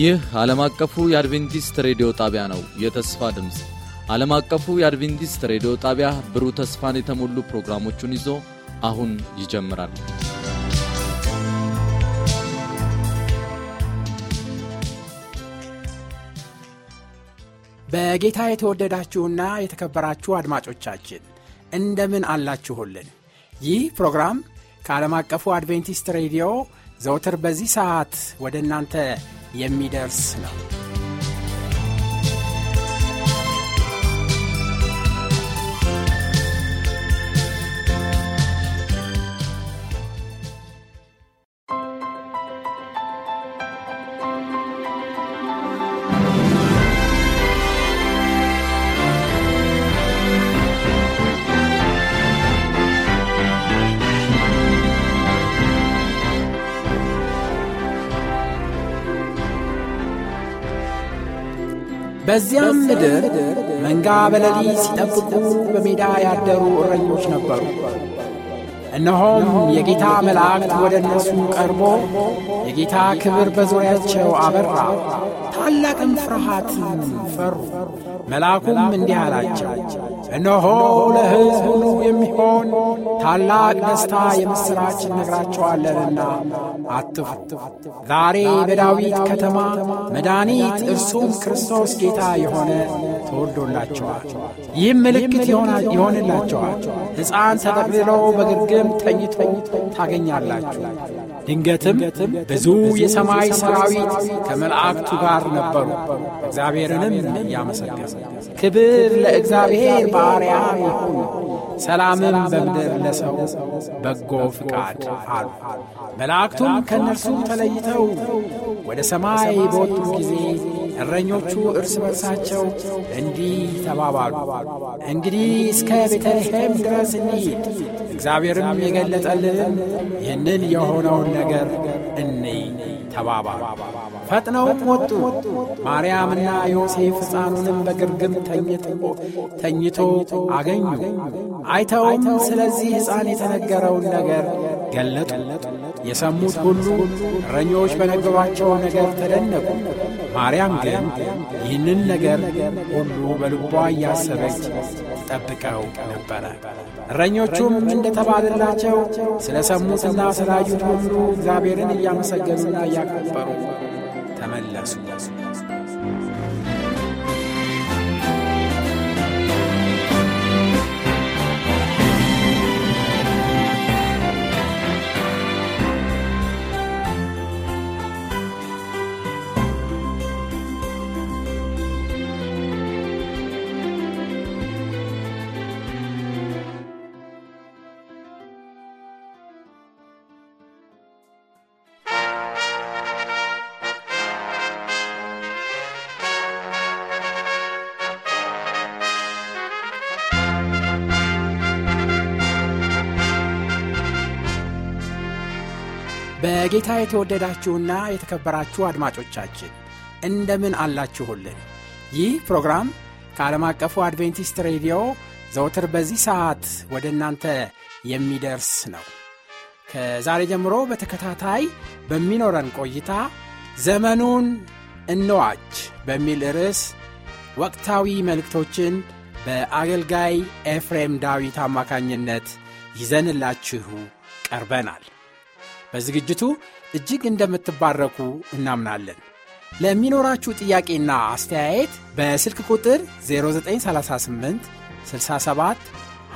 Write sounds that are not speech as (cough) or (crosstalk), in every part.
ይህ ዓለም አቀፉ የአድቬንቲስት ሬዲዮ ጣቢያ ነው። የተስፋ ድምፅ ዓለም አቀፉ የአድቬንቲስት ሬዲዮ ጣቢያ ብሩህ ተስፋን የተሞሉ ፕሮግራሞቹን ይዞ አሁን ይጀምራል። በጌታ የተወደዳችሁና የተከበራችሁ አድማጮቻችን እንደምን አላችሁልን? ይህ ፕሮግራም ከዓለም አቀፉ አድቬንቲስት ሬዲዮ ዘውትር በዚህ ሰዓት ወደ እናንተ የሚደርስ ነው። በዚያም ምድር መንጋ በሌሊት ሲጠብቁ በሜዳ ያደሩ እረኞች ነበሩ። እነሆም የጌታ መላእክት ወደ እነሱ ቀርቦ የጌታ ክብር በዙሪያቸው አበራ፣ ታላቅም ፍርሃትን ፈሩ። መልአኩም እንዲህ አላቸው፣ እነሆ ለሕዝብ ሁሉ የሚሆን ታላቅ ደስታ የምሥራች እነግራቸዋለንና አትፍሩ። ዛሬ በዳዊት ከተማ መድኃኒት እርሱም ክርስቶስ ጌታ የሆነ ተወልዶላቸዋል። ይህም ምልክት ይሆንላቸዋል፣ ሕፃን ተጠቅልሎ በግርግም ተኝቶ ታገኛላችሁ። ድንገትም ብዙ የሰማይ ሰራዊት ከመላእክቱ ጋር ነበሩ፣ እግዚአብሔርንም እያመሰገኑ ክብር ለእግዚአብሔር በአርያም ይሁን፣ ሰላምም በምድር ለሰው በጎ ፍቃድ አሉ። መላእክቱም ከእነርሱ ተለይተው ወደ ሰማይ በወጡ ጊዜ እረኞቹ እርስ በርሳቸው እንዲህ ተባባሉ፣ እንግዲህ እስከ ቤተልሔም ድረስ እንሂድ፣ እግዚአብሔርም የገለጠልን ይህንን የሆነውን ነገር እንይ ተባባሉ። ፈጥነውም ወጡ። ማርያምና ዮሴፍ ሕፃኑንም በግርግም ተኝቶ አገኙ። አይተውም ስለዚህ ሕፃን የተነገረውን ነገር ገለጡ። የሰሙት ሁሉ እረኞች በነገሯቸው ነገር ተደነቁ። ማርያም ግን ይህንን ነገር ሁሉ በልቧ እያሰበች ትጠብቀው ነበረ። እረኞቹም እንደተባለላቸው ስለ ሰሙትና ስላዩት ሁሉ እግዚአብሔርን እያመሰገኑና እያከበሩ ተመለሱ። በጌታ የተወደዳችሁና የተከበራችሁ አድማጮቻችን እንደምን አላችሁልን? ይህ ፕሮግራም ከዓለም አቀፉ አድቬንቲስት ሬዲዮ ዘውትር በዚህ ሰዓት ወደ እናንተ የሚደርስ ነው። ከዛሬ ጀምሮ በተከታታይ በሚኖረን ቆይታ ዘመኑን እንዋጅ በሚል ርዕስ ወቅታዊ መልእክቶችን በአገልጋይ ኤፍሬም ዳዊት አማካኝነት ይዘንላችሁ ቀርበናል። በዝግጅቱ እጅግ እንደምትባረኩ እናምናለን። ለሚኖራችሁ ጥያቄና አስተያየት በስልክ ቁጥር 0938 67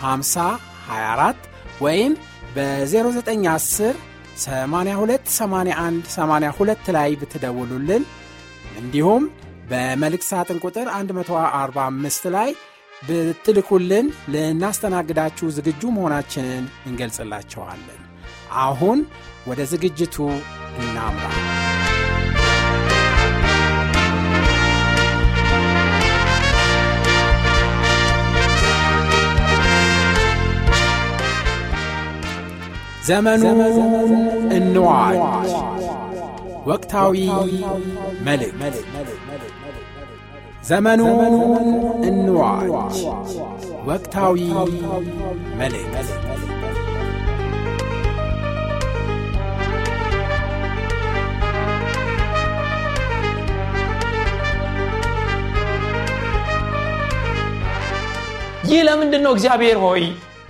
50 24 ወይም በ0910 82 81 82 ላይ ብትደውሉልን እንዲሁም በመልእክት ሳጥን ቁጥር 145 ላይ ብትልኩልን ልናስተናግዳችሁ ዝግጁ መሆናችንን እንገልጽላቸዋለን። አሁን ወደ ዝግጅቱ እናምራ። ዘመኑን እንዋጅ። ወቅታዊ መልእክት። ዘመኑን እንዋጅ። ወቅታዊ መልእክት ይህ ለምንድን ነው እግዚአብሔር ሆይ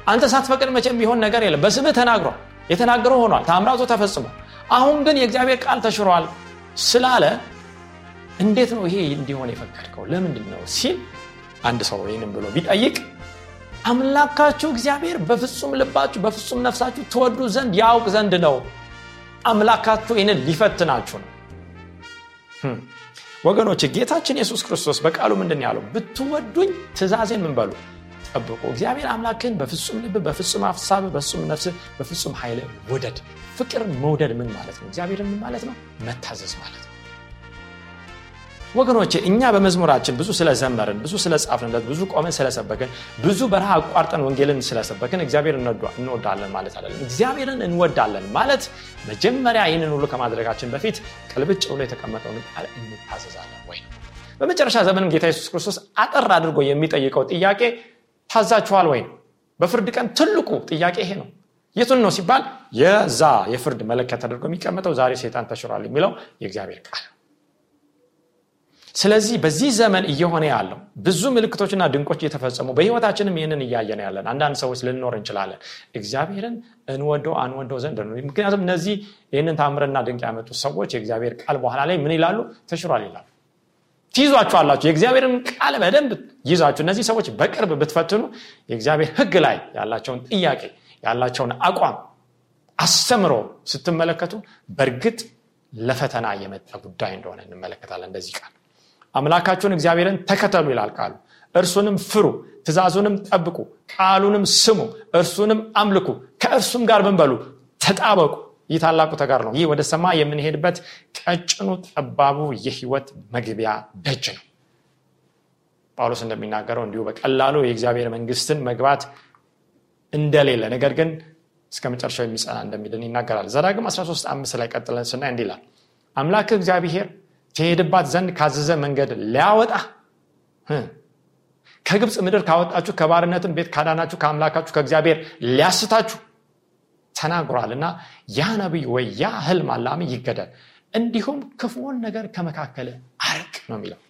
አንተ ሳትፈቅድ መቼም ቢሆን ነገር የለም። በስምህ ተናግሯል። የተናገረው ሆኗል። ታምራቱ ተፈጽሞ አሁን ግን የእግዚአብሔር ቃል ተሽሯል ስላለ እንዴት ነው ይሄ እንዲሆን የፈቀድከው? ለምንድን ነው ሲል አንድ ሰው ይህንም ብሎ ቢጠይቅ አምላካችሁ እግዚአብሔር በፍጹም ልባችሁ በፍጹም ነፍሳችሁ ትወዱ ዘንድ ያውቅ ዘንድ ነው። አምላካችሁ ይህንን ሊፈትናችሁ ነው። ወገኖች ጌታችን ኢየሱስ ክርስቶስ በቃሉ ምንድን ያለው? ብትወዱኝ ትእዛዜን ምን ጠብቁ። እግዚአብሔር አምላክን በፍጹም ልብ በፍጹም ሀሳብ በፍጹም ነፍስ በፍጹም ኃይል ውደድ። ፍቅር መውደድ ምን ማለት ነው? እግዚአብሔር ምን ማለት ነው? መታዘዝ ማለት ነው። ወገኖቼ እኛ በመዝሙራችን ብዙ ስለዘመርን ብዙ ስለጻፍንለት ብዙ ቆመን ስለሰበክን ብዙ በረሃ አቋርጠን ወንጌልን ስለሰበክን እግዚአብሔር እንወዳለን ማለት አለን እግዚአብሔርን እንወዳለን ማለት መጀመሪያ ይህንን ሁሉ ከማድረጋችን በፊት ቅልብጭ ብሎ የተቀመጠውን ቃል እንታዘዛለን ወይ ነው። በመጨረሻ ዘመንም ጌታ የሱስ ክርስቶስ አጠር አድርጎ የሚጠይቀው ጥያቄ ታዛችኋል ወይ? ነው በፍርድ ቀን ትልቁ ጥያቄ ይሄ ነው። የቱን ነው ሲባል የዛ የፍርድ መለከት ተደርጎ የሚቀመጠው ዛሬ ሴጣን ተሽሯል የሚለው የእግዚአብሔር ቃል። ስለዚህ በዚህ ዘመን እየሆነ ያለው ብዙ ምልክቶችና ድንቆች እየተፈጸሙ በህይወታችንም ይህንን እያየን ያለን አንዳንድ ሰዎች ልንኖር እንችላለን። እግዚአብሔርን እንወደው አንወደው ዘንድ ነው። ምክንያቱም እነዚህ ይህንን ታምርና ድንቅ ያመጡ ሰዎች የእግዚአብሔር ቃል በኋላ ላይ ምን ይላሉ? ተሽሯል ይላሉ ትይዟችኋላችሁ። የእግዚአብሔርን ቃል በደንብ ይዛችሁ እነዚህ ሰዎች በቅርብ ብትፈትኑ የእግዚአብሔር ህግ ላይ ያላቸውን ጥያቄ ያላቸውን አቋም አስተምሮ ስትመለከቱ በእርግጥ ለፈተና የመጣ ጉዳይ እንደሆነ እንመለከታለን። እንደዚህ ቃል አምላካችሁን እግዚአብሔርን ተከተሉ ይላል ቃሉ። እርሱንም ፍሩ ትእዛዙንም ጠብቁ ቃሉንም ስሙ እርሱንም አምልኩ ከእርሱም ጋር ብንበሉ ተጣበቁ ይህ ታላቁ ተጋር ነው። ይህ ወደ ሰማይ የምንሄድበት ቀጭኑ ጠባቡ የህይወት መግቢያ ደጅ ነው። ጳውሎስ እንደሚናገረው እንዲሁ በቀላሉ የእግዚአብሔር መንግስትን መግባት እንደሌለ ነገር ግን እስከ መጨረሻው የሚጸና እንደሚልን ይናገራል። ዘዳግም 13 አምስት ላይ ቀጥለን ስናይ እንዲላል አምላክ እግዚአብሔር ትሄድባት ዘንድ ካዘዘ መንገድ ሊያወጣ ከግብፅ ምድር ካወጣችሁ ከባርነትን ቤት ካዳናችሁ ከአምላካችሁ ከእግዚአብሔር ሊያስታችሁ ተናግሯል እና ያ ነቢይ ወይ ያ ህልም አላሚ ይገደል። እንዲሁም ክፉውን ነገር ከመካከል አርቅ ነው የሚለው።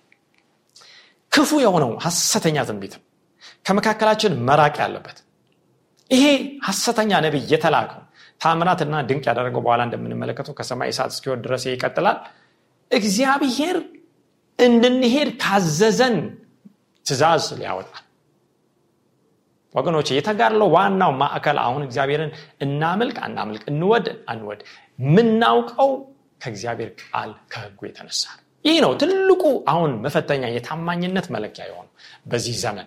ክፉ የሆነው ሐሰተኛ ትንቢት ከመካከላችን መራቅ ያለበት። ይሄ ሐሰተኛ ነቢይ የተላከው ታምራትና ድንቅ ያደረገው በኋላ እንደምንመለከተው ከሰማይ እሳት እስኪወድ ድረስ ይቀጥላል። እግዚአብሔር እንድንሄድ ካዘዘን ትእዛዝ ሊያወጣል ወገኖች የተጋድለው ዋናው ማዕከል አሁን እግዚአብሔርን እናምልክ አናምልክ እንወድ አንወድ ምናውቀው ከእግዚአብሔር ቃል ከህጉ የተነሳ ይህ ነው ትልቁ አሁን መፈተኛ የታማኝነት መለኪያ የሆኑ በዚህ ዘመን።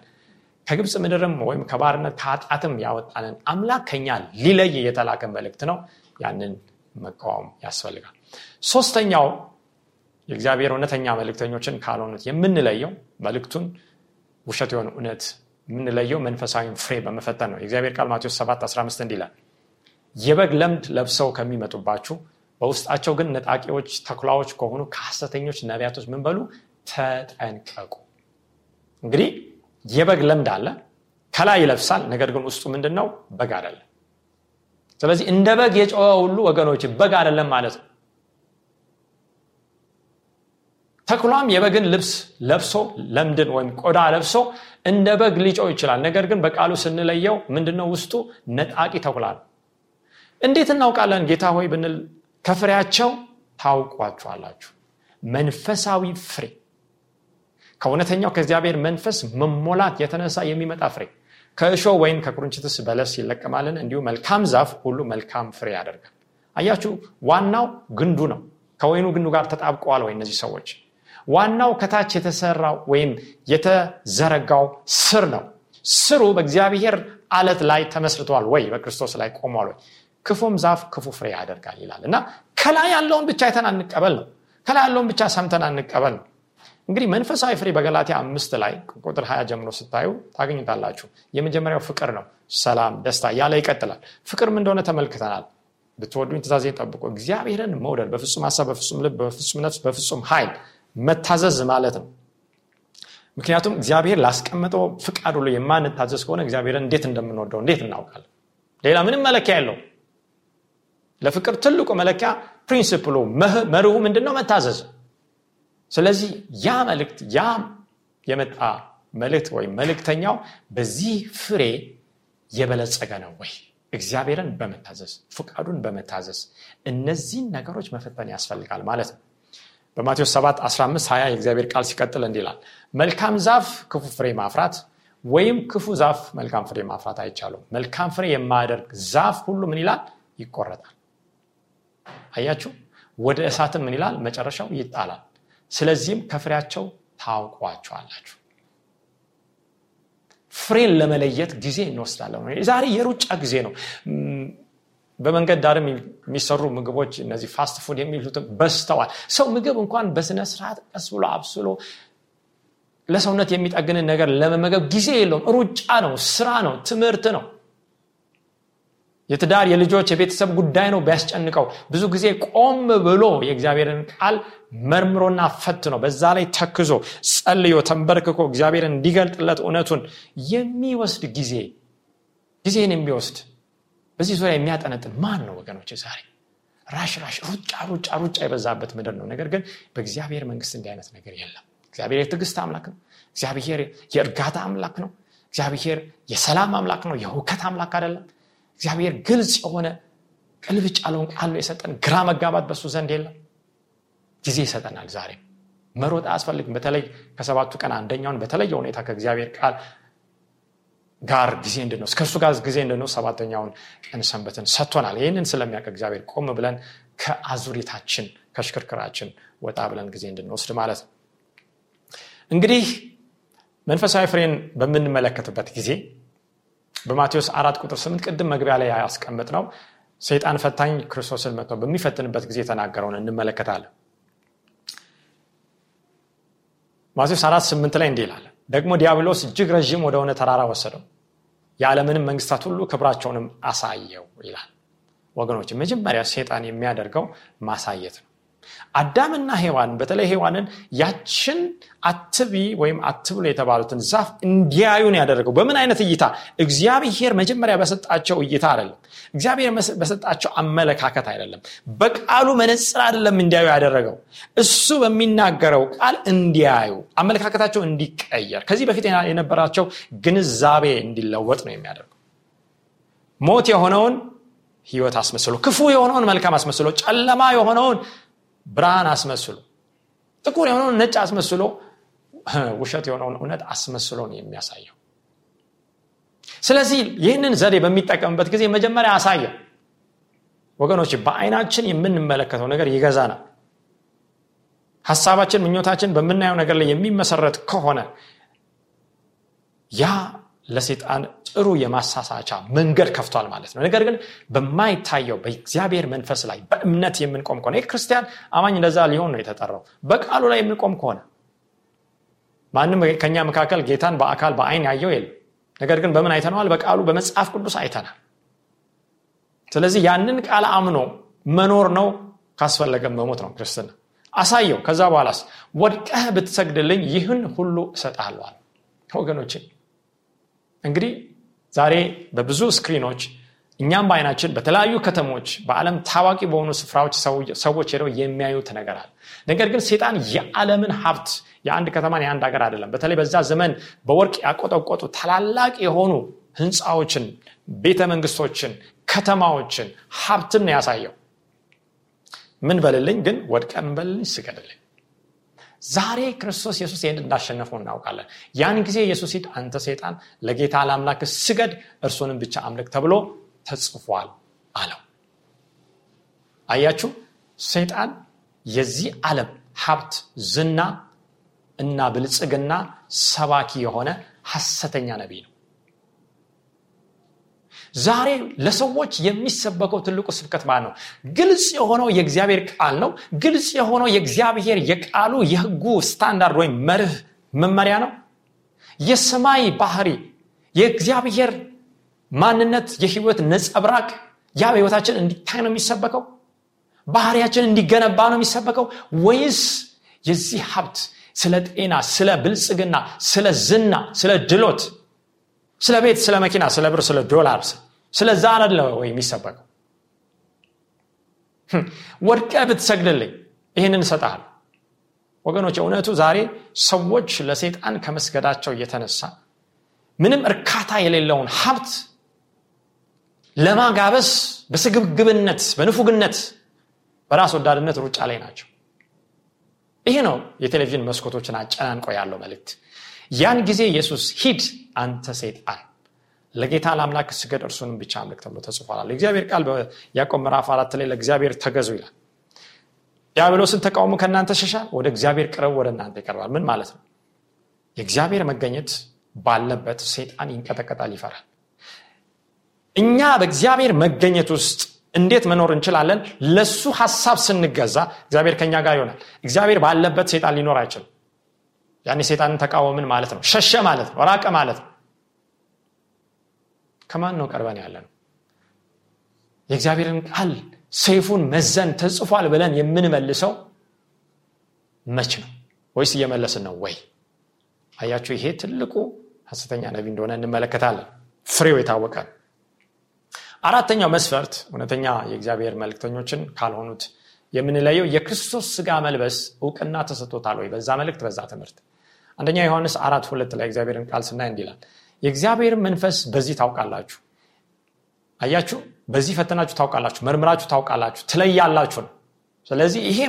ከግብፅ ምድርም ወይም ከባርነት ከኃጢአትም ያወጣንን አምላክ ከኛ ሊለይ የተላከ መልእክት ነው። ያንን መቃወም ያስፈልጋል። ሶስተኛው የእግዚአብሔር እውነተኛ መልእክተኞችን ካልሆኑት የምንለየው መልእክቱን ውሸት የሆነ እውነት የምንለየው መንፈሳዊ ፍሬ በመፈተን ነው። የእግዚአብሔር ቃል ማቴዎስ 7 15 እንዲላል የበግ ለምድ ለብሰው ከሚመጡባችሁ በውስጣቸው ግን ነጣቂዎች ተኩላዎች ከሆኑ ከሐሰተኞች ነቢያቶች ምን በሉ? ተጠንቀቁ። እንግዲህ የበግ ለምድ አለ ከላይ ይለብሳል ነገር ግን ውስጡ ምንድን ነው በግ አደለም ስለዚህ እንደ በግ የጨወ ሁሉ ወገኖች በግ አደለም ማለት ነው ተኩላም የበግን ልብስ ለብሶ ለምድን ወይም ቆዳ ለብሶ እንደ በግ ሊጮው ይችላል። ነገር ግን በቃሉ ስንለየው ምንድነው ውስጡ? ነጣቂ ተኩላ ነው። እንዴት እናውቃለን? ጌታ ሆይ ብንል ከፍሬያቸው ታውቋችኋላችሁ መንፈሳዊ ፍሬ። ከእውነተኛው ከእግዚአብሔር መንፈስ መሞላት የተነሳ የሚመጣ ፍሬ። ከእሾ ወይም ከቁርንችትስ በለስ ይለቀማልን? እንዲሁ መልካም ዛፍ ሁሉ መልካም ፍሬ ያደርጋል። አያችሁ ዋናው ግንዱ ነው። ከወይኑ ግንዱ ጋር ተጣብቀዋል ወይ እነዚህ ሰዎች ዋናው ከታች የተሰራው ወይም የተዘረጋው ስር ነው። ስሩ በእግዚአብሔር አለት ላይ ተመስርቷል ወይ? በክርስቶስ ላይ ቆሟል ወይ? ክፉም ዛፍ ክፉ ፍሬ ያደርጋል ይላል። እና ከላይ ያለውን ብቻ አይተን አንቀበል ነው። ከላይ ያለውን ብቻ ሰምተን አንቀበል ነው። እንግዲህ መንፈሳዊ ፍሬ በገላትያ አምስት ላይ ቁጥር ሀያ ጀምሮ ስታዩ ታገኝታላችሁ የመጀመሪያው ፍቅር ነው። ሰላም ደስታ ያለ ይቀጥላል። ፍቅርም እንደሆነ ተመልክተናል። ብትወዱኝ ትእዛዜ ጠብቁ። እግዚአብሔርን መውደድ በፍጹም ሀሳብ በፍጹም ልብ በፍጹም ነፍስ በፍጹም ኃይል መታዘዝ ማለት ነው። ምክንያቱም እግዚአብሔር ላስቀምጠው ፍቃድ ሁሉ የማንታዘዝ ከሆነ እግዚአብሔርን እንዴት እንደምንወደው እንዴት እናውቃለን? ሌላ ምንም መለኪያ የለው ለፍቅር ትልቁ መለኪያ ፕሪንስፕሉ መርሁ ምንድን ነው መታዘዝ። ስለዚህ ያ መልእክት ያ የመጣ መልእክት ወይም መልእክተኛው በዚህ ፍሬ የበለጸገ ነው ወይ? እግዚአብሔርን በመታዘዝ ፍቃዱን በመታዘዝ እነዚህን ነገሮች መፈተን ያስፈልጋል ማለት ነው በማቴዎስ 7 15 20 የእግዚአብሔር ቃል ሲቀጥል እንዲላል መልካም ዛፍ ክፉ ፍሬ ማፍራት ወይም ክፉ ዛፍ መልካም ፍሬ ማፍራት አይቻሉም መልካም ፍሬ የማያደርግ ዛፍ ሁሉ ምን ይላል? ይቆረጣል. አያችሁ? ወደ እሳትም ምን ይላል? መጨረሻው ይጣላል። ስለዚህም ከፍሬያቸው ታውቋቸዋላችሁ። ፍሬን ለመለየት ጊዜ እንወስዳለን። ዛሬ የሩጫ ጊዜ ነው በመንገድ ዳርም የሚሰሩ ምግቦች እነዚህ fast food የሚሉትም በዝተዋል ሰው ምግብ እንኳን በስነ ስርዓት ቀስ ብሎ አብስሎ ለሰውነት የሚጠቅምን ነገር ለመመገብ ጊዜ የለውም። ሩጫ ነው ስራ ነው ትምህርት ነው። የትዳር የልጆች የቤተሰብ ጉዳይ ነው ቢያስጨንቀው። ብዙ ጊዜ ቆም ብሎ የእግዚአብሔርን ቃል መርምሮና ፈት ነው በዛ ላይ ተክዞ ጸልዮ ተንበርክኮ እግዚአብሔርን እንዲገልጥለት እውነቱን የሚወስድ ጊዜ ጊዜን የሚወስድ በዚህ ዙሪያ የሚያጠነጥን ማን ነው ወገኖች ዛሬ ራሽ ራሽ ሩጫ ሩጫ ሩጫ የበዛበት ምድር ነው። ነገር ግን በእግዚአብሔር መንግስት እንዲህ አይነት ነገር የለም። እግዚአብሔር የትዕግስት አምላክ ነው። እግዚአብሔር የእርጋታ አምላክ ነው። እግዚአብሔር የሰላም አምላክ ነው። የውከት አምላክ አይደለም። እግዚአብሔር ግልጽ የሆነ ቅልብጭ ያለውን ቃል የሰጠን ግራ መጋባት በሱ ዘንድ የለም። ጊዜ ይሰጠናል ዛሬ። መሮጥ አያስፈልግም። በተለይ ከሰባቱ ቀን አንደኛውን በተለየ ሁኔታ ከእግዚአብሔር ቃል ጋር ጊዜ እንድንወስድ ከእርሱ ጋር ጊዜ እንድንወስድ ሰባተኛውን ቀን ሰንበትን ሰጥቶናል። ይህንን ስለሚያውቅ እግዚአብሔር ቆም ብለን ከአዙሪታችን ከሽክርክራችን ወጣ ብለን ጊዜ እንድንወስድ ማለት ነው። እንግዲህ መንፈሳዊ ፍሬን በምንመለከትበት ጊዜ በማቴዎስ አራት ቁጥር ስምንት ቅድም መግቢያ ላይ ያስቀምጥ ነው ሰይጣን ፈታኝ ክርስቶስን መጥቶ በሚፈትንበት ጊዜ የተናገረውን እንመለከታለን። ማቴዎስ አራት ስምንት ላይ እንዲህ ይላል ደግሞ ዲያብሎስ እጅግ ረዥም ወደሆነ ተራራ ወሰደው። የዓለምንም መንግስታት ሁሉ ክብራቸውንም አሳየው ይላል። ወገኖች መጀመሪያ ሴጣን የሚያደርገው ማሳየት ነው። አዳምና ሔዋን በተለይ ሔዋንን ያችን አትቢ ወይም አትብሎ የተባሉትን ዛፍ እንዲያዩን ያደረገው። በምን አይነት እይታ? እግዚአብሔር መጀመሪያ በሰጣቸው እይታ አይደለም። እግዚአብሔር በሰጣቸው አመለካከት አይደለም። በቃሉ መነፅር አይደለም እንዲያዩ ያደረገው። እሱ በሚናገረው ቃል እንዲያዩ አመለካከታቸው እንዲቀየር ከዚህ በፊት የነበራቸው ግንዛቤ እንዲለወጥ ነው የሚያደርገው። ሞት የሆነውን ህይወት አስመስሎ ክፉ የሆነውን መልካም አስመስሎ ጨለማ የሆነውን ብርሃን አስመስሎ ጥቁር የሆነውን ነጭ አስመስሎ (laughs) ውሸት የሆነውን እውነት አስመስሎ ነው የሚያሳየው። ስለዚህ ይህንን ዘዴ በሚጠቀምበት ጊዜ መጀመሪያ አሳየው ወገኖች በአይናችን የምንመለከተው ነገር ይገዛናል። ሀሳባችን ምኞታችን በምናየው ነገር ላይ የሚመሰረት ከሆነ ያ ለሴጣን ጥሩ የማሳሳቻ መንገድ ከፍቷል ማለት ነው። ነገር ግን በማይታየው በእግዚአብሔር መንፈስ ላይ በእምነት የምንቆም ከሆነ ክርስቲያን አማኝ እንደዛ ሊሆን ነው የተጠራው። በቃሉ ላይ የምንቆም ከሆነ ማንም ከኛ መካከል ጌታን በአካል በአይን ያየው የለም። ነገር ግን በምን አይተነዋል? በቃሉ በመጽሐፍ ቅዱስ አይተናል። ስለዚህ ያንን ቃል አምኖ መኖር ነው ካስፈለገ መሞት ነው ክርስትና። አሳየው። ከዛ በኋላስ ወድቀህ ብትሰግድልኝ ይህን ሁሉ እሰጥሃለሁ ወገኖችን እንግዲህ ዛሬ በብዙ ስክሪኖች እኛም በአይናችን በተለያዩ ከተሞች በዓለም ታዋቂ በሆኑ ስፍራዎች ሰዎች ሄደው የሚያዩት ነገር አለ። ነገር ግን ሴጣን የዓለምን ሀብት የአንድ ከተማን የአንድ ሀገር አይደለም። በተለይ በዛ ዘመን በወርቅ ያቆጠቆጡ ታላላቅ የሆኑ ህንፃዎችን ቤተ መንግስቶችን ከተማዎችን ሀብትን ነው ያሳየው። ምን በልልኝ ግን ወድቀ ምን በልልኝ ስገድልኝ። ዛሬ ክርስቶስ ኢየሱስ ይህን እንዳሸነፈው እናውቃለን። ያን ጊዜ ኢየሱስ ሂድ አንተ ሰይጣን ለጌታ ለአምላክ ስገድ እርሱንም ብቻ አምልክ ተብሎ ተጽፏል አለው። አያችሁ ሰይጣን የዚህ ዓለም ሀብት ዝና እና ብልጽግና ሰባኪ የሆነ ሐሰተኛ ነቢይ ነው። ዛሬ ለሰዎች የሚሰበከው ትልቁ ስብከት ማለት ነው? ግልጽ የሆነው የእግዚአብሔር ቃል ነው። ግልጽ የሆነው የእግዚአብሔር የቃሉ የህጉ ስታንዳርድ ወይም መርህ መመሪያ ነው። የሰማይ ባህሪ የእግዚአብሔር ማንነት የህይወት ነጸብራቅ ያ በህይወታችን እንዲታይ ነው የሚሰበከው? ባህሪያችን እንዲገነባ ነው የሚሰበከው? ወይስ የዚህ ሀብት ስለ ጤና ስለ ብልጽግና ስለ ዝና ስለ ድሎት ስለ ቤት ስለ መኪና ስለ ብር ስለ ዶላር ስለዛ አለ ወይ የሚሰበከው? ወድቀ ብትሰግድልኝ ይህንን እሰጠሃል ወገኖች እውነቱ ዛሬ ሰዎች ለሴጣን ከመስገዳቸው እየተነሳ ምንም እርካታ የሌለውን ሀብት ለማጋበስ በስግብግብነት በንፉግነት በራስ ወዳድነት ሩጫ ላይ ናቸው። ይሄ ነው የቴሌቪዥን መስኮቶችን አጨናንቆ ያለው መልእክት። ያን ጊዜ ኢየሱስ ሂድ አንተ ሴጣን ለጌታ ለአምላክ ስገድ እርሱንም ብቻ አምልክ ተብሎ ተጽፏል እግዚአብሔር ቃል በያቆብ ምዕራፍ አራት ላይ ለእግዚአብሔር ተገዙ ይላል። ዲያብሎስን ተቃውሞ ከእናንተ ሸሻል ወደ እግዚአብሔር ቅረብ ወደ እናንተ ይቀርባል። ምን ማለት ነው? የእግዚአብሔር መገኘት ባለበት ሴጣን ይንቀጠቀጣል ይፈራል እኛ በእግዚአብሔር መገኘት ውስጥ እንዴት መኖር እንችላለን? ለሱ ሀሳብ ስንገዛ እግዚአብሔር ከኛ ጋር ይሆናል። እግዚአብሔር ባለበት ሴጣን ሊኖር አይችልም። ያኔ ሴጣንን ተቃወምን ማለት ነው። ሸሸ ማለት ነው። ራቀ ማለት ነው። ከማን ነው ቀርበን ያለ ነው የእግዚአብሔርን ቃል ሰይፉን መዘን ተጽፏል ብለን የምንመልሰው መች ነው? ወይስ እየመለስን ነው ወይ? አያችሁ ይሄ ትልቁ ሐሰተኛ ነቢ እንደሆነ እንመለከታለን። ፍሬው የታወቀ አራተኛው መስፈርት እውነተኛ የእግዚአብሔር መልክተኞችን ካልሆኑት የምንለየው የክርስቶስ ስጋ መልበስ እውቅና ተሰጥቶታል ወይ? በዛ መልእክት በዛ ትምህርት። አንደኛ ዮሐንስ አራት ሁለት ላይ እግዚአብሔርን ቃል ስናይ እንዲላል የእግዚአብሔር መንፈስ በዚህ ታውቃላችሁ። አያችሁ? በዚህ ፈተናችሁ ታውቃላችሁ መርምራችሁ ታውቃላችሁ ትለያላችሁ ነው። ስለዚህ ይሄ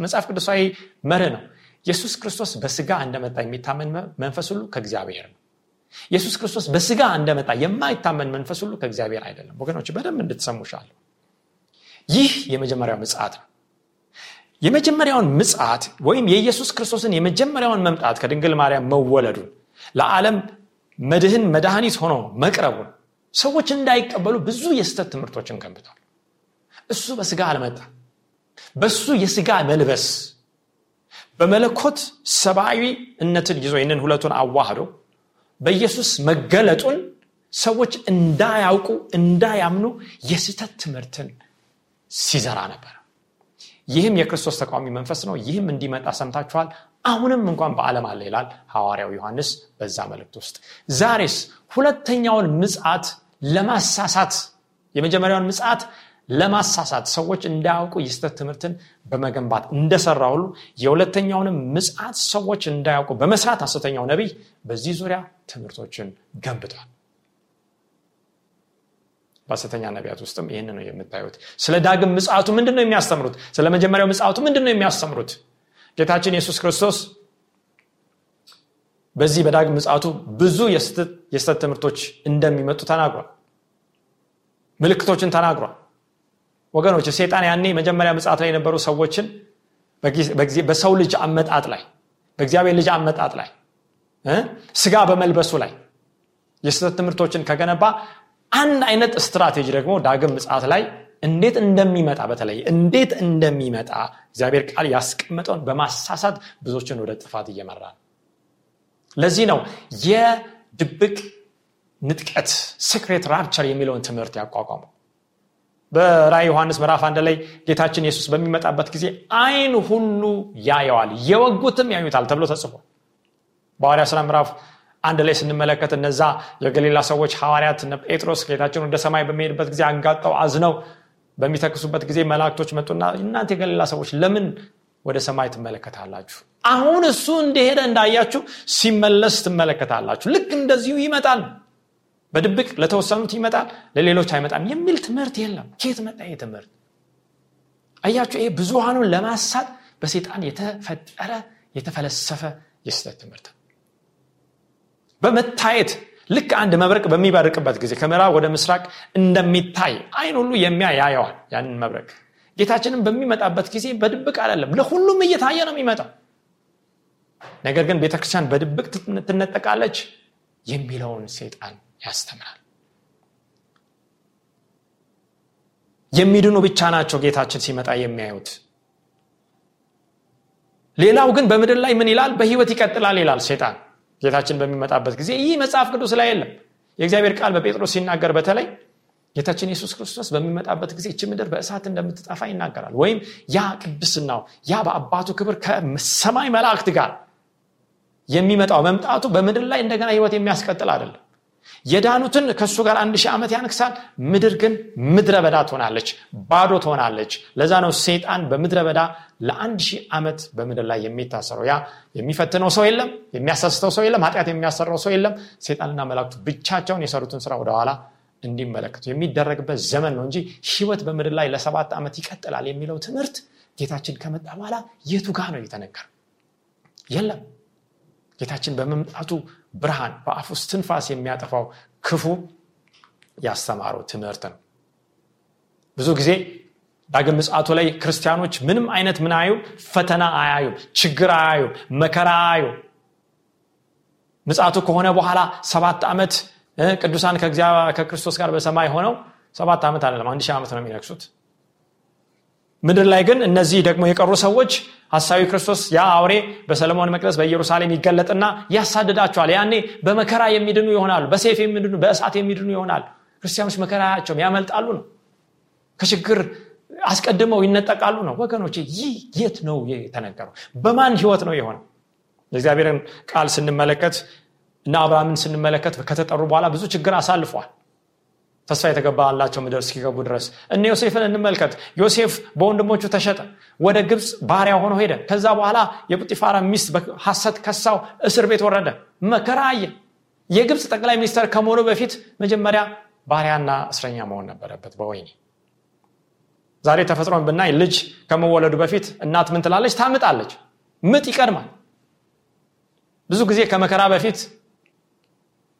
መጽሐፍ ቅዱሳዊ መርህ ነው። ኢየሱስ ክርስቶስ በስጋ እንደመጣ የሚታመን መንፈስ ሁሉ ከእግዚአብሔር ነው ኢየሱስ ክርስቶስ በስጋ እንደመጣ የማይታመን መንፈስ ሁሉ ከእግዚአብሔር አይደለም። ወገኖች በደንብ እንድትሰሙሻለሁ ይህ የመጀመሪያው ምጽት ነው። የመጀመሪያውን ምጽት ወይም የኢየሱስ ክርስቶስን የመጀመሪያውን መምጣት ከድንግል ማርያም መወለዱን ለዓለም መድህን መድኃኒት ሆኖ መቅረቡን ሰዎች እንዳይቀበሉ ብዙ የስተት ትምህርቶችን ገንብቷል። እሱ በስጋ አልመጣ። በሱ የስጋ መልበስ በመለኮት ሰብአዊ እነትን ይዞ ይህንን ሁለቱን አዋህዶ በኢየሱስ መገለጡን ሰዎች እንዳያውቁ እንዳያምኑ የስህተት ትምህርትን ሲዘራ ነበር። ይህም የክርስቶስ ተቃዋሚ መንፈስ ነው። ይህም እንዲመጣ ሰምታችኋል። አሁንም እንኳን በዓለም አለ ይላል ሐዋርያው ዮሐንስ በዛ መልእክት ውስጥ። ዛሬስ ሁለተኛውን ምጽት ለማሳሳት የመጀመሪያውን ምጽት ለማሳሳት ሰዎች እንዳያውቁ የስተት ትምህርትን በመገንባት እንደሰራ ሁሉ የሁለተኛውንም ምጽት ሰዎች እንዳያውቁ በመስራት ሐሰተኛው ነቢይ በዚህ ዙሪያ ትምህርቶችን ገንብቷል። በሐሰተኛ ነቢያት ውስጥም ይህን ነው የምታዩት። ስለ ዳግም ምጽቱ ምንድን ነው የሚያስተምሩት? ስለ መጀመሪያው ምጽቱ ምንድን ነው የሚያስተምሩት? ጌታችን ኢየሱስ ክርስቶስ በዚህ በዳግም ምጽቱ ብዙ የስተት ትምህርቶች እንደሚመጡ ተናግሯል። ምልክቶችን ተናግሯል ወገኖች ሴጣን ያኔ መጀመሪያ ምጽት ላይ የነበሩ ሰዎችን በሰው ልጅ አመጣጥ ላይ በእግዚአብሔር ልጅ አመጣጥ ላይ ስጋ በመልበሱ ላይ የስተት ትምህርቶችን ከገነባ አንድ አይነት ስትራቴጂ ደግሞ ዳግም ምጽት ላይ እንዴት እንደሚመጣ በተለይ እንዴት እንደሚመጣ እግዚአብሔር ቃል ያስቀመጠውን በማሳሳት ብዙዎችን ወደ ጥፋት እየመራ ለዚህ ነው የድብቅ ንጥቀት secret rapture የሚለውን ትምህርት ያቋቋመው በራእይ ዮሐንስ ምዕራፍ አንድ ላይ ጌታችን ኢየሱስ በሚመጣበት ጊዜ አይን ሁሉ ያየዋል የወጉትም ያዩታል ተብሎ ተጽፏል። በሐዋርያ ስራ ምዕራፍ አንድ ላይ ስንመለከት እነዛ የገሊላ ሰዎች ሐዋርያት ጴጥሮስ ጌታችን ወደ ሰማይ በሚሄድበት ጊዜ አንጋጠው አዝነው በሚተክዙበት ጊዜ መላእክቶች መጡና እናንተ የገሊላ ሰዎች ለምን ወደ ሰማይ ትመለከታላችሁ? አሁን እሱ እንደሄደ እንዳያችሁ ሲመለስ ትመለከታላችሁ። ልክ እንደዚሁ ይመጣል በድብቅ ለተወሰኑት ይመጣል ለሌሎች አይመጣም የሚል ትምህርት የለም። ኬት መጣ ይህ ትምህርት? አያችሁ ይሄ ብዙሃኑን ለማሳት በሴጣን የተፈጠረ የተፈለሰፈ የስህተት ትምህርት። በመታየት ልክ አንድ መብረቅ በሚበርቅበት ጊዜ ከምዕራብ ወደ ምስራቅ እንደሚታይ አይን ሁሉ የሚያ ያየዋል ያንን መብረቅ። ጌታችንም በሚመጣበት ጊዜ በድብቅ አይደለም ለሁሉም እየታየ ነው የሚመጣው። ነገር ግን ቤተክርስቲያን በድብቅ ትነጠቃለች የሚለውን ሴጣን ያስተምራል። የሚድኑ ብቻ ናቸው ጌታችን ሲመጣ የሚያዩት። ሌላው ግን በምድር ላይ ምን ይላል? በህይወት ይቀጥላል ይላል ሴጣን ጌታችን በሚመጣበት ጊዜ ይህ መጽሐፍ ቅዱስ ላይ የለም። የእግዚአብሔር ቃል በጴጥሮስ ሲናገር በተለይ ጌታችን ኢየሱስ ክርስቶስ በሚመጣበት ጊዜ እች ምድር በእሳት እንደምትጠፋ ይናገራል። ወይም ያ ቅድስናው ያ በአባቱ ክብር ከሰማይ መላእክት ጋር የሚመጣው መምጣቱ በምድር ላይ እንደገና ህይወት የሚያስቀጥል አይደለም የዳኑትን ከእሱ ጋር አንድ ሺህ ዓመት ያንክሳል ምድር ግን ምድረ በዳ ትሆናለች ባዶ ትሆናለች። ለዛ ነው ሰይጣን በምድረ በዳ ለአንድ ሺህ ዓመት በምድር ላይ የሚታሰረው። ያ የሚፈትነው ሰው የለም የሚያሳስተው ሰው የለም ኃጢአት የሚያሰራው ሰው የለም። ሰይጣንና መላክቱ ብቻቸውን የሰሩትን ስራ ወደኋላ እንዲመለከቱ የሚደረግበት ዘመን ነው እንጂ ህይወት በምድር ላይ ለሰባት ዓመት ይቀጥላል የሚለው ትምህርት ጌታችን ከመጣ በኋላ የቱ ጋ ነው የተነገር የለም። ጌታችን በመምጣቱ ብርሃን በአፍ ውስጥ ትንፋስ የሚያጠፋው ክፉ ያስተማረው ትምህርት ነው። ብዙ ጊዜ ዳግም ምጽአቱ ላይ ክርስቲያኖች ምንም አይነት ምን አዩ ፈተና አያዩም ችግር አያዩ መከራ አያዩ ምጽአቱ ከሆነ በኋላ ሰባት ዓመት ቅዱሳን ከክርስቶስ ጋር በሰማይ ሆነው ሰባት ዓመት አለም አንድ ሺህ ዓመት ነው የሚነግሱት ምድር ላይ ግን እነዚህ ደግሞ የቀሩ ሰዎች ሀሳዊ ክርስቶስ ያ አውሬ በሰለሞን መቅደስ በኢየሩሳሌም ይገለጥና ያሳድዳቸዋል። ያኔ በመከራ የሚድኑ ይሆናሉ በሴፍ የሚድኑ በእሳት የሚድኑ ይሆናሉ። ክርስቲያኖች መከራ ያቸውም ያመልጣሉ ነው። ከችግር አስቀድመው ይነጠቃሉ ነው። ወገኖች ይህ የት ነው የተነገረው? በማን ህይወት ነው የሆነ የእግዚአብሔርን ቃል ስንመለከት እና አብርሃምን ስንመለከት ከተጠሩ በኋላ ብዙ ችግር አሳልፏል ተስፋ የተገባላቸው ምድር እስኪገቡ ድረስ። እነ ዮሴፍን እንመልከት። ዮሴፍ በወንድሞቹ ተሸጠ ወደ ግብፅ ባሪያ ሆኖ ሄደ። ከዛ በኋላ የጲጢፋራ ሚስት በሐሰት ከሳው እስር ቤት ወረደ። መከራ አየ። የግብፅ ጠቅላይ ሚኒስተር ከመሆኑ በፊት መጀመሪያ ባሪያና እስረኛ መሆን ነበረበት በወይኔ ዛሬ ተፈጥሮን ብናይ ልጅ ከመወለዱ በፊት እናት ምን ትላለች? ታምጣለች። ምጥ ይቀድማል። ብዙ ጊዜ ከመከራ በፊት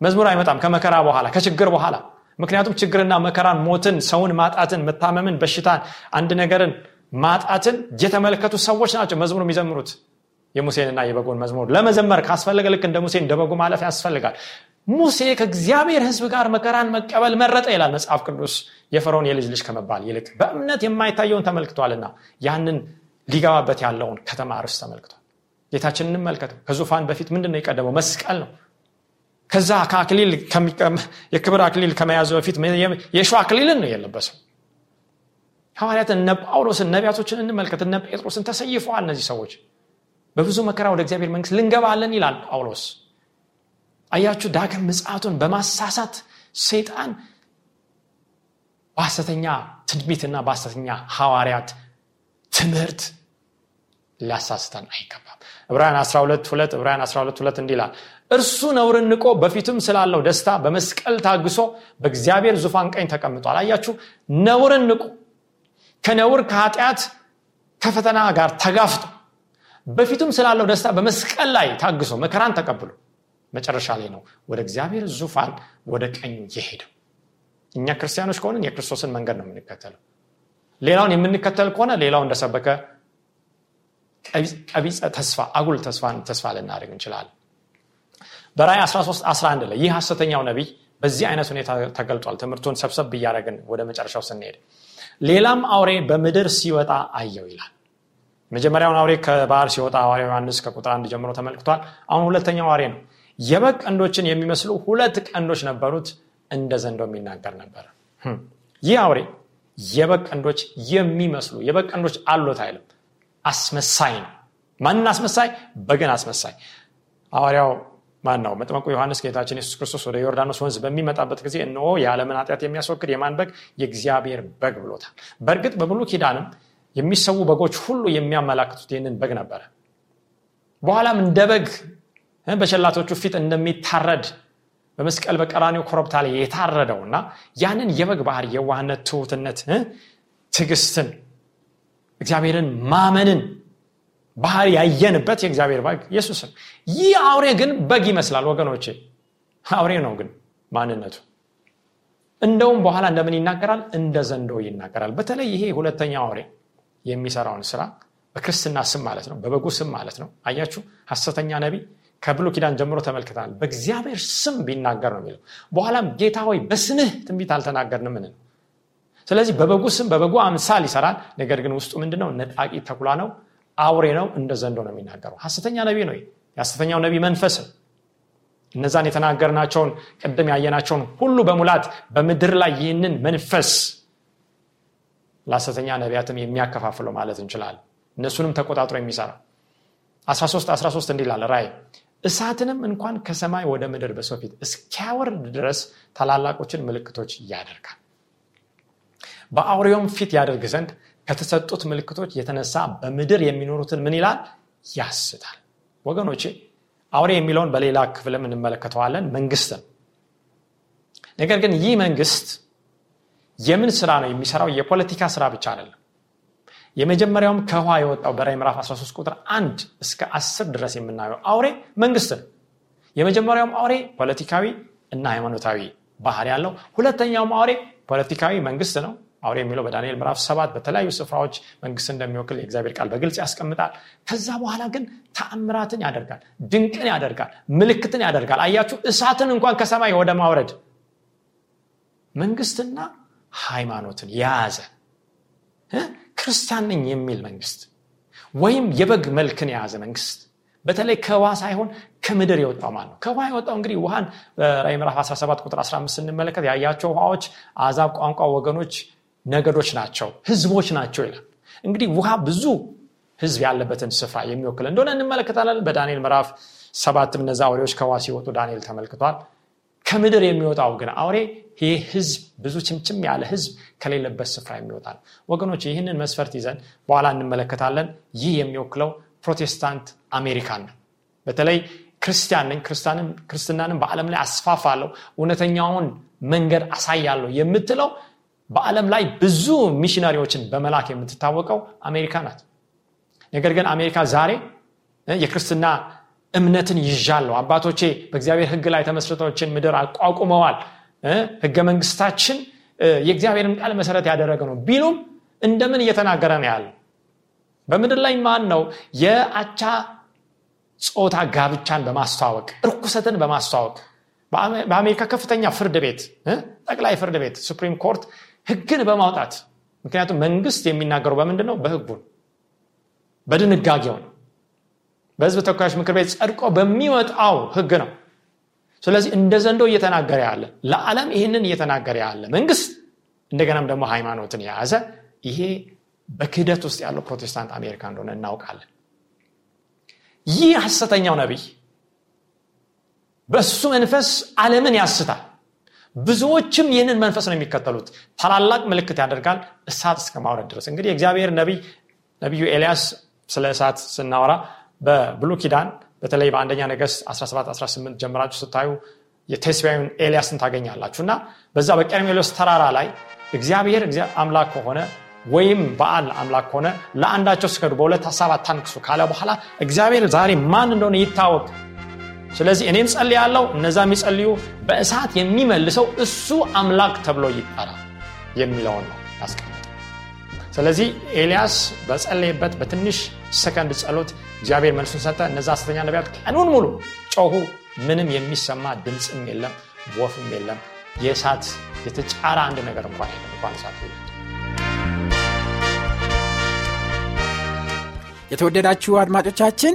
መዝሙር አይመጣም። ከመከራ በኋላ ከችግር በኋላ ምክንያቱም ችግርና መከራን ሞትን ሰውን ማጣትን መታመምን በሽታን አንድ ነገርን ማጣትን የተመለከቱ ሰዎች ናቸው መዝሙር የሚዘምሩት። የሙሴንና የበጎን መዝሙር ለመዘመር ካስፈለገ ልክ እንደ ሙሴ እንደ በጎ ማለፍ ያስፈልጋል። ሙሴ ከእግዚአብሔር ህዝብ ጋር መከራን መቀበል መረጠ ይላል መጽሐፍ ቅዱስ። የፈርዖን የልጅ ልጅ ከመባል ይልቅ በእምነት የማይታየውን ተመልክቷልና ያንን ሊገባበት ያለውን ከተማ ርስ ተመልክቷል። ጌታችን እንመልከተው። ከዙፋን በፊት ምንድን ነው የቀደመው? መስቀል ነው ከዛ ከአክሊል የክብር አክሊል ከመያዙ በፊት የሸ አክሊልን ነው የለበሰው። ሐዋርያትን እነ ጳውሎስን ነቢያቶችን እንመልከት። እነ ጴጥሮስን ተሰይፈዋል እነዚህ ሰዎች። በብዙ መከራ ወደ እግዚአብሔር መንግስት ልንገባለን ይላል ጳውሎስ። አያችሁ ዳግም ምጽቱን በማሳሳት ሰይጣን በሐሰተኛ ትድሚትና በሐሰተኛ ሐዋርያት ትምህርት ሊያሳስተን አይገባም። ዕብራን 12 2 ዕብራን 12 2 እንዲህ እርሱ ነውርን ንቆ በፊቱም ስላለው ደስታ በመስቀል ታግሶ በእግዚአብሔር ዙፋን ቀኝ ተቀምጧል። አያችሁ? ነውርን ንቁ። ከነውር ከኃጢአት ከፈተና ጋር ተጋፍጦ በፊቱም ስላለው ደስታ በመስቀል ላይ ታግሶ መከራን ተቀብሎ መጨረሻ ላይ ነው ወደ እግዚአብሔር ዙፋን ወደ ቀኙ የሄደው። እኛ ክርስቲያኖች ከሆንን የክርስቶስን መንገድ ነው የምንከተለው። ሌላውን የምንከተል ከሆነ ሌላው እንደሰበከ ቀቢፀ ተስፋ አጉል ተስፋ ልናደርግ እንችላለን በራይ 13 11 ላይ ይህ ሐሰተኛው ነቢይ በዚህ አይነት ሁኔታ ተገልጧል። ትምህርቱን ሰብሰብ እያደረግን ወደ መጨረሻው ስንሄድ ሌላም አውሬ በምድር ሲወጣ አየው ይላል። መጀመሪያውን አውሬ ከባህር ሲወጣ ሐዋርያ ዮሐንስ ከቁጥር አንድ ጀምሮ ተመልክቷል። አሁን ሁለተኛው አውሬ ነው። የበግ ቀንዶችን የሚመስሉ ሁለት ቀንዶች ነበሩት እንደ ዘንዶ የሚናገር ነበር። ይህ አውሬ የበግ ቀንዶች የሚመስሉ የበግ ቀንዶች አሉት አይልም። አስመሳይ ነው። ማንን አስመሳይ? በግን አስመሳይ። ሐዋርያው ማን ነው መጥመቁ ዮሐንስ ጌታችን የሱስ ክርስቶስ ወደ ዮርዳኖስ ወንዝ በሚመጣበት ጊዜ እነሆ የዓለምን ኃጢአት የሚያስወግድ የማን በግ? የእግዚአብሔር በግ ብሎታል። በእርግጥ በብሉ ኪዳንም የሚሰዉ በጎች ሁሉ የሚያመላክቱት ይህንን በግ ነበረ። በኋላም እንደ በግ በሸላቶቹ ፊት እንደሚታረድ በመስቀል በቀራኒው ኮረብታ ላይ የታረደው እና ያንን የበግ ባህር የዋህነት ትሁትነት ትግስትን እግዚአብሔርን ማመንን ባህር ያየንበት የእግዚአብሔር በግ ኢየሱስ ይህ አውሬ ግን በግ ይመስላል ወገኖቼ። አውሬ ነው ግን ማንነቱ። እንደውም በኋላ እንደምን ይናገራል? እንደ ዘንዶ ይናገራል። በተለይ ይሄ ሁለተኛው አውሬ የሚሰራውን ስራ በክርስትና ስም ማለት ነው በበጉ ስም ማለት ነው። አያችሁ? ሐሰተኛ ነቢ ከብሎ ኪዳን ጀምሮ ተመልክተናል። በእግዚአብሔር ስም ቢናገር ነው የሚለው። በኋላም ጌታ ሆይ በስምህ ትንቢት አልተናገርንም ምን ስለዚህ በበጉ ስም በበጉ አምሳል ይሰራል። ነገር ግን ውስጡ ምንድነው? ነጣቂ ተኩላ ነው አውሬ ነው እንደ ዘንዶ ነው የሚናገረው። ሐሰተኛ ነቢ ነው የሐሰተኛው ነቢ መንፈስ እነዛን የተናገርናቸውን ቅድም ያየናቸውን ሁሉ በሙላት በምድር ላይ ይህንን መንፈስ ለሐሰተኛ ነቢያትም የሚያከፋፍለው ማለት እንችላለን። እነሱንም ተቆጣጥሮ የሚሰራ 13 13 እንዲላል ራይ እሳትንም እንኳን ከሰማይ ወደ ምድር በሰው ፊት እስኪያወርድ ድረስ ታላላቆችን ምልክቶች ያደርጋል። በአውሬውም ፊት ያደርግ ዘንድ ከተሰጡት ምልክቶች የተነሳ በምድር የሚኖሩትን ምን ይላል? ያስታል። ወገኖቼ አውሬ የሚለውን በሌላ ክፍልም እንመለከተዋለን። መንግስት ነው። ነገር ግን ይህ መንግስት የምን ስራ ነው የሚሰራው? የፖለቲካ ስራ ብቻ አይደለም። የመጀመሪያውም ከውሃ የወጣው በራይ ምዕራፍ 13 ቁጥር 1 እስከ 10 ድረስ የምናየው አውሬ መንግስት ነው። የመጀመሪያውም አውሬ ፖለቲካዊ እና ሃይማኖታዊ ባህር ያለው ሁለተኛውም አውሬ ፖለቲካዊ መንግስት ነው አውሬ የሚለው በዳንኤል ምዕራፍ ሰባት በተለያዩ ስፍራዎች መንግስት እንደሚወክል የእግዚአብሔር ቃል በግልጽ ያስቀምጣል። ከዛ በኋላ ግን ተአምራትን ያደርጋል ድንቅን ያደርጋል ምልክትን ያደርጋል። አያችሁ እሳትን እንኳን ከሰማይ ወደ ማውረድ መንግስትና ሃይማኖትን የያዘ ክርስቲያን ነኝ የሚል መንግስት ወይም የበግ መልክን የያዘ መንግስት በተለይ ከውሃ ሳይሆን ከምድር የወጣው ማለት ነው? ከውሃ የወጣው እንግዲህ ውሃን በራይ ምዕራፍ 17 ቁጥር 15 ስንመለከት ያያቸው ውሃዎች አዛብ ቋንቋ ወገኖች ነገዶች ናቸው ህዝቦች ናቸው ይላል። እንግዲህ ውሃ ብዙ ህዝብ ያለበትን ስፍራ የሚወክል እንደሆነ እንመለከታለን። በዳንኤል ምዕራፍ ሰባትም እነዚ አውሬዎች ከውሃ ሲወጡ ዳንኤል ተመልክቷል። ከምድር የሚወጣው ግን አውሬ ይህ ህዝብ ብዙ ችምችም ያለ ህዝብ ከሌለበት ስፍራ የሚወጣ ነው ወገኖች ይህንን መስፈርት ይዘን በኋላ እንመለከታለን። ይህ የሚወክለው ፕሮቴስታንት አሜሪካን ነው። በተለይ ክርስቲያን ነኝ ክርስትናንም በዓለም ላይ አስፋፋለሁ እውነተኛውን መንገድ አሳያለሁ የምትለው በዓለም ላይ ብዙ ሚሽነሪዎችን በመላክ የምትታወቀው አሜሪካ ናት። ነገር ግን አሜሪካ ዛሬ የክርስትና እምነትን ይዣለሁ። አባቶቼ በእግዚአብሔር ህግ ላይ ተመስርቶችን ምድር አቋቁመዋል። ህገ መንግስታችን የእግዚአብሔርን ቃል መሰረት ያደረገ ነው ቢሉም እንደምን እየተናገረ ነው ያለ በምድር ላይ ማን ነው የአቻ ጾታ ጋብቻን በማስተዋወቅ እርኩሰትን በማስተዋወቅ በአሜሪካ ከፍተኛ ፍርድ ቤት ጠቅላይ ፍርድ ቤት supreme court ህግን በማውጣት። ምክንያቱም መንግስት የሚናገረው በምንድን ነው። በህጉን በድንጋጌው ነው። በህዝብ ተወካዮች ምክር ቤት ጸድቆ በሚወጣው ህግ ነው። ስለዚህ እንደ ዘንዶ እየተናገረ ያለ ለዓለም ይህንን እየተናገረ ያለ መንግስት እንደገናም ደግሞ ሃይማኖትን የያዘ ይሄ በክህደት ውስጥ ያለው ፕሮቴስታንት አሜሪካ እንደሆነ እናውቃለን። ይህ ሐሰተኛው ነቢይ በእሱ መንፈስ ዓለምን ያስታል ብዙዎችም ይህንን መንፈስ ነው የሚከተሉት። ታላላቅ ምልክት ያደርጋል እሳት እስከ ማውረድ ድረስ። እንግዲህ እግዚአብሔር ነቢይ ነቢዩ ኤልያስ ስለ እሳት ስናወራ በብሉ ኪዳን በተለይ በአንደኛ ነገስት 17 18 ጀምራችሁ ስታዩ የቴስቢያዊን ኤልያስን ታገኛላችሁ። እና በዛ በቀርሜሎስ ተራራ ላይ እግዚአብሔር አምላክ ከሆነ ወይም በዓል አምላክ ከሆነ ለአንዳቸው ስገዱ በሁለት ሀሳብ አታንክሱ ካለ በኋላ እግዚአብሔር ዛሬ ማን እንደሆነ ይታወቅ ስለዚህ እኔም ጸል ያለው እነዛ የሚጸልዩ በእሳት የሚመልሰው እሱ አምላክ ተብሎ ይጠራ የሚለውን ነው ያስቀምጠ ስለዚህ ኤልያስ በጸለይበት በትንሽ ሰከንድ ጸሎት እግዚአብሔር መልሱን ሰጠ። እነዛ ሐሰተኛ ነቢያት ቀኑን ሙሉ ጮሁ ምንም የሚሰማ ድምፅም የለም ወፍም የለም። የእሳት የተጫረ አንድ ነገር እንኳን የለም እንኳን እሳት የተወደዳችሁ አድማጮቻችን